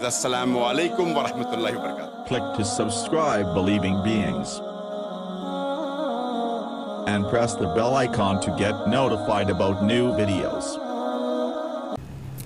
Assalamu alaikum wa rahmatullahi wa barakatuh. Click to subscribe Believing Beings. And press the bell icon to get notified about new videos.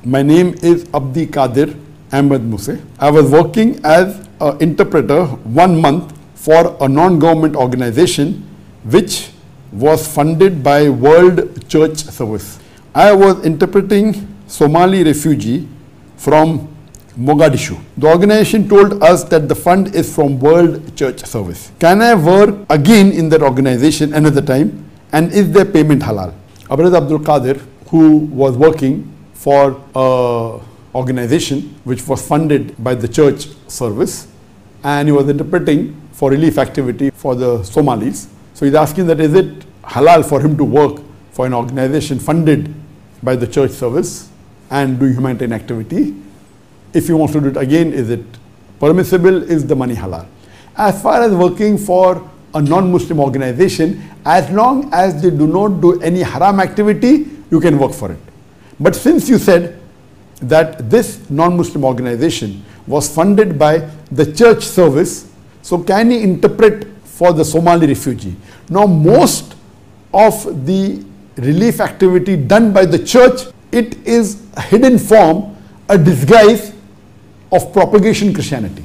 My name is Abdi Kadir Ahmed Muse. I was working as an interpreter one month for a non-government organization which was funded by World Church Service. I was interpreting Somali refugee from Mogadishu. The organization told us that the fund is from World Church Service. Can I work again in that organization another time? And is their payment halal? Abraz Abdul Qadir, who was working for a organization which was funded by the church service, and he was interpreting for relief activity for the Somalis. So he's asking that is it halal for him to work for an organization funded by the church service and do humanitarian activity? If he wants to do it again, is it permissible? Is the money halal? As far as working for a non-Muslim organization, as long as they do not do any haram activity, you can work for it. But since you said that this non-Muslim organization was funded by the church service, so can he interpret for the Somali refugee? Now most of the relief activity done by the church, it is a hidden form, a disguise of propagation Christianity.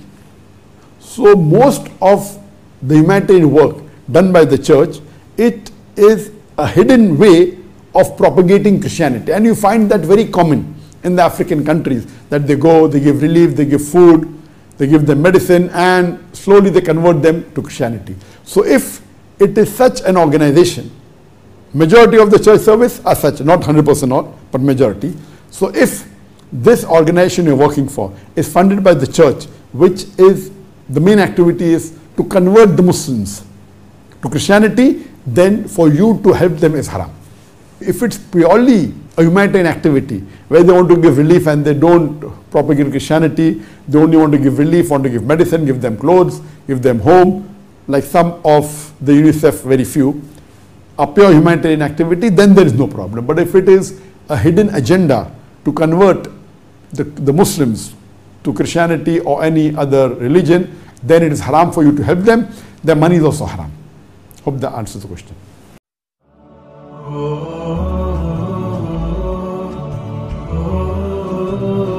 So most of the humanitarian work done by the church, it is a hidden way of propagating Christianity. And you find that very common in the African countries that they go, they give relief, they give food, they give them medicine, and slowly they convert them to Christianity. So if it is such an organization, majority of the church service are such, not 100% not, but majority. So if this organization you're working for is funded by the church, which is the main activity is to convert the Muslims to Christianity, then for you to help them is haram. If it's purely a humanitarian activity where they want to give relief and they don't propagate Christianity, they only want to give relief, want to give medicine, give them clothes, give them home, like some of the UNICEF, very few, a pure humanitarian activity, then there is no problem. But if it is a hidden agenda to convert the, the Muslims to Christianity or any other religion, then it is haram for you to help them. Their money is also haram. Hope that answers the question. oh, oh, oh.